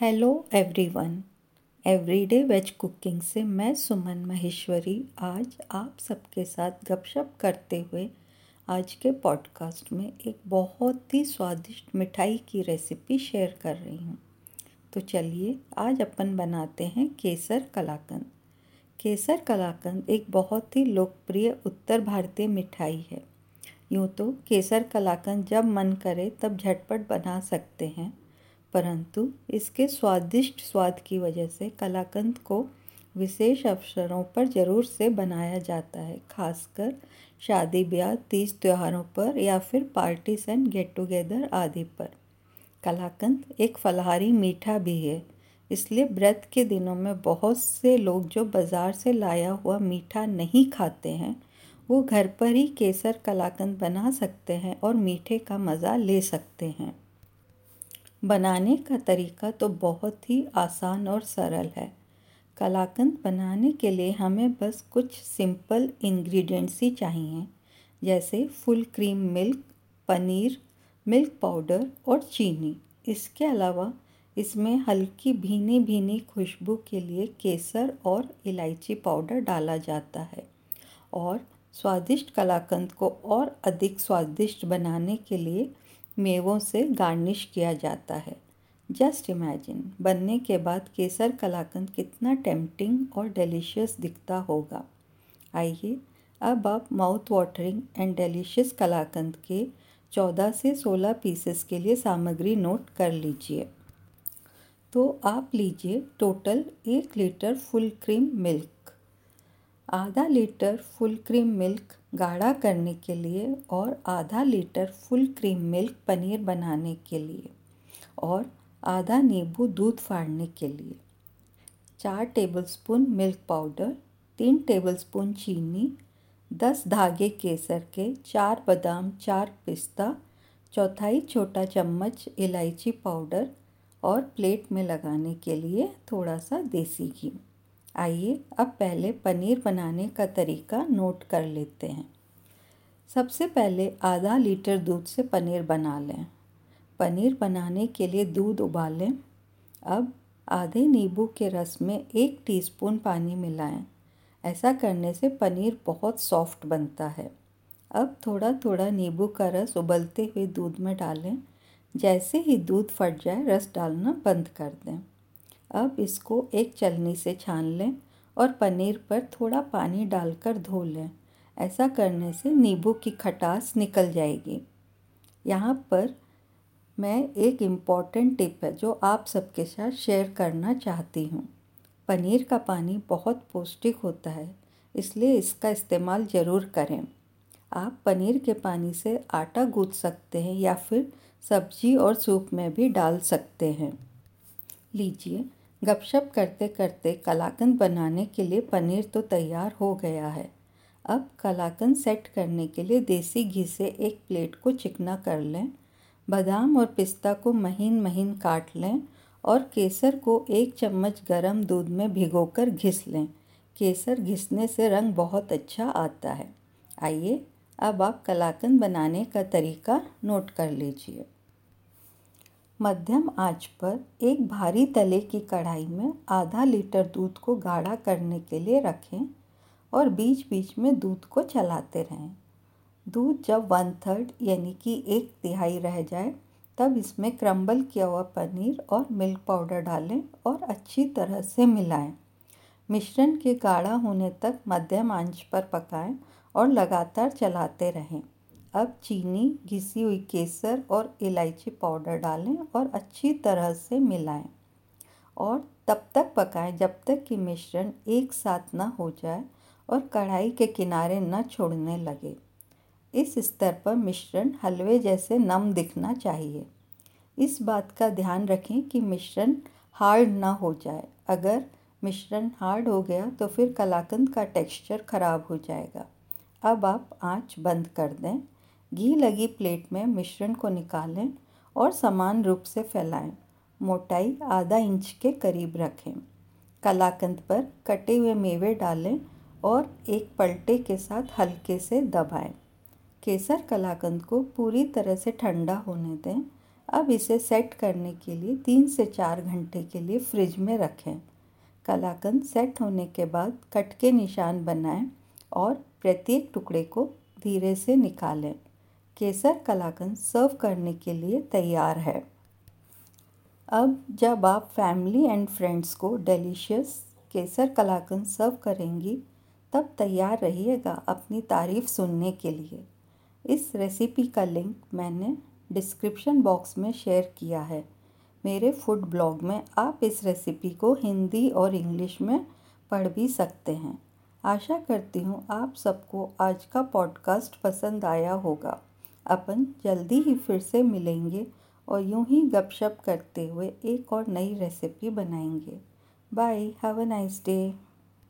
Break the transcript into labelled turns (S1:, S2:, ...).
S1: Hello everyone everyday veg cooking से मैं सुमन महेश्वरी आज आप सबके साथ गपशप करते हुए आज के पॉडकास्ट में एक बहुत ही स्वादिष्ट मिठाई की रेसिपी शेयर कर रही हूँ। तो चलिए आज अपन बनाते हैं केसर कलाकंद। केसर कलाकंद एक बहुत ही लोकप्रिय उत्तर भारतीय मिठाई है। यूँ तो केसर कलाकंद जब मन करे तब झटपट बना सकते हैं। परंतु इसके स्वादिष्ट स्वाद की वजह से कलाकंद को विशेष अवसरों पर ज़रूर से बनाया जाता है, खासकर शादी ब्याह, तीज त्योहारों पर या फिर पार्टीज़ एंड गेट टुगेदर आदि पर। कलाकंद एक फलहारी मीठा भी है, इसलिए व्रत के दिनों में बहुत से लोग जो बाज़ार से लाया हुआ मीठा नहीं खाते हैं, वो घर पर ही केसर कलाकंद बना सकते हैं और मीठे का मज़ा ले सकते हैं। बनाने का तरीका तो बहुत ही आसान और सरल है। कलाकंद बनाने के लिए हमें बस कुछ सिंपल इंग्रेडिएंट्स ही चाहिए, जैसे full cream milk, paneer, milk powder और चीनी। इसके अलावा इसमें हल्की भीनी भीनी खुशबू के लिए केसर और इलायची पाउडर डाला जाता है और स्वादिष्ट कलाकंद को और अधिक स्वादिष्ट बनाने के लिए मेवों से गार्निश किया जाता है। जस्ट इमेजिन, बनने के बाद केसर कलाकंद कितना टेम्पटिंग और डिलीशियस दिखता होगा। आइए, अब आप mouth watering and delicious kalakand के 14 से 16 पीसेस के लिए सामग्री नोट कर लीजिए। तो आप लीजिए टोटल एक लीटर फुल क्रीम मिल्क। आधा लीटर फुल क्रीम मिल्क गाढ़ा करने के लिए और आधा litre full cream milk paneer बनाने के लिए और आधा नींबू दूध फाड़ने के लिए। चार टेबलस्पून मिल्क पाउडर तीन टेबलस्पून चीनी, दस धागे केसर के, चार बादाम, चार पिस्ता, चौथाई छोटा चम्मच इलायची पाउडर और प्लेट में लगाने के लिए थोड़ा सा देसी घी। आइए अब पहले पनीर बनाने का तरीका नोट कर लेते हैं। सबसे पहले आधा लीटर दूध से पनीर बना लें। पनीर बनाने के लिए दूध उबालें। अब आधे नींबू के रस में एक टीस्पून पानी मिलाएँ। ऐसा करने से पनीर बहुत सॉफ्ट बनता है। अब थोड़ा थोड़ा नींबू का रस उबलते हुए दूध में डालें। जैसे ही दूध फट जाए, रस डालना बंद कर दें। अब इसको एक चलनी से छान लें और पनीर पर थोड़ा पानी डालकर धो लें। ऐसा करने से नींबू की खटास निकल जाएगी। यहाँ पर मैं एक इंपॉर्टेंट टिप है जो आप सबके साथ शेयर करना चाहती हूँ। पनीर का पानी बहुत पौष्टिक होता है, इसलिए इसका इस्तेमाल ज़रूर करें। आप पनीर के पानी से आटा गूँथ सकते हैं या फिर सब्ज़ी और सूप में भी डाल सकते हैं। लीजिए गपशप करते करते कलाकंद बनाने के लिए पनीर तो तैयार हो गया है। अब कलाकंद सेट करने के लिए देसी घी से एक प्लेट को चिकना कर लें। बादाम और पिस्ता को महीन महीन काट लें और केसर को एक चम्मच गरम दूध में भिगोकर घिस लें। केसर घिसने से रंग बहुत अच्छा आता है। आइए अब आप कलाकंद बनाने का तरीका नोट कर लीजिए। मध्यम आँच पर एक भारी तले की कढ़ाई में आधा लीटर दूध को गाढ़ा करने के लिए रखें और बीच बीच में दूध को चलाते रहें। दूध जब वन थर्ड यानी कि एक तिहाई रह जाए, तब इसमें क्रम्बल किया हुआ पनीर और मिल्क पाउडर डालें और अच्छी तरह से मिलाएँ। मिश्रण के गाढ़ा होने तक मध्यम आँच पर पकाएँ और लगातार चलाते रहें। अब चीनी, घिसी हुई केसर और इलायची पाउडर डालें और अच्छी तरह से मिलाएँ। और तब तक पकाएँ जब तक कि मिश्रण एक साथ ना हो जाए और कढ़ाई के किनारे न छोड़ने लगे। इस स्तर पर मिश्रण हलवे जैसे नम दिखना चाहिए। इस बात का ध्यान रखें कि मिश्रण हार्ड ना हो जाए। अगर मिश्रण हार्ड हो गया तो फिर कलाकंद का टेक्सचर ख़राब हो जाएगा। अब आप आँच बंद कर दें। घी लगी प्लेट में मिश्रण को निकालें और समान रूप से फैलाएँ। मोटाई आधा इंच के करीब रखें। कलाकंद पर कटे हुए मेवे डालें और एक पलटे के साथ हल्के से दबाएँ। केसर कलाकंद को पूरी तरह से ठंडा होने दें। अब इसे सेट करने के लिए तीन से चार घंटे के लिए फ्रिज में रखें। कलाकंद सेट होने के बाद कट के निशान बनाएँ और प्रत्येक टुकड़े को धीरे से निकालें। केसर कलाकंद सर्व करने के लिए तैयार है। अब जब आप फैमिली एंड फ्रेंड्स को डिलीशियस केसर कलाकंद सर्व करेंगी, तब तैयार रहिएगा अपनी तारीफ़ सुनने के लिए। इस रेसिपी का लिंक मैंने डिस्क्रिप्शन बॉक्स में शेयर किया है। मेरे फ़ूड ब्लॉग में आप इस रेसिपी को हिंदी और इंग्लिश में पढ़ भी सकते हैं। आशा करती हूँ आप सबको आज का पॉडकास्ट पसंद आया होगा। अपन जल्दी ही फिर से मिलेंगे और यूँ ही गपशप करते हुए एक और नई रेसिपी बनाएँगे। Bye have a nice day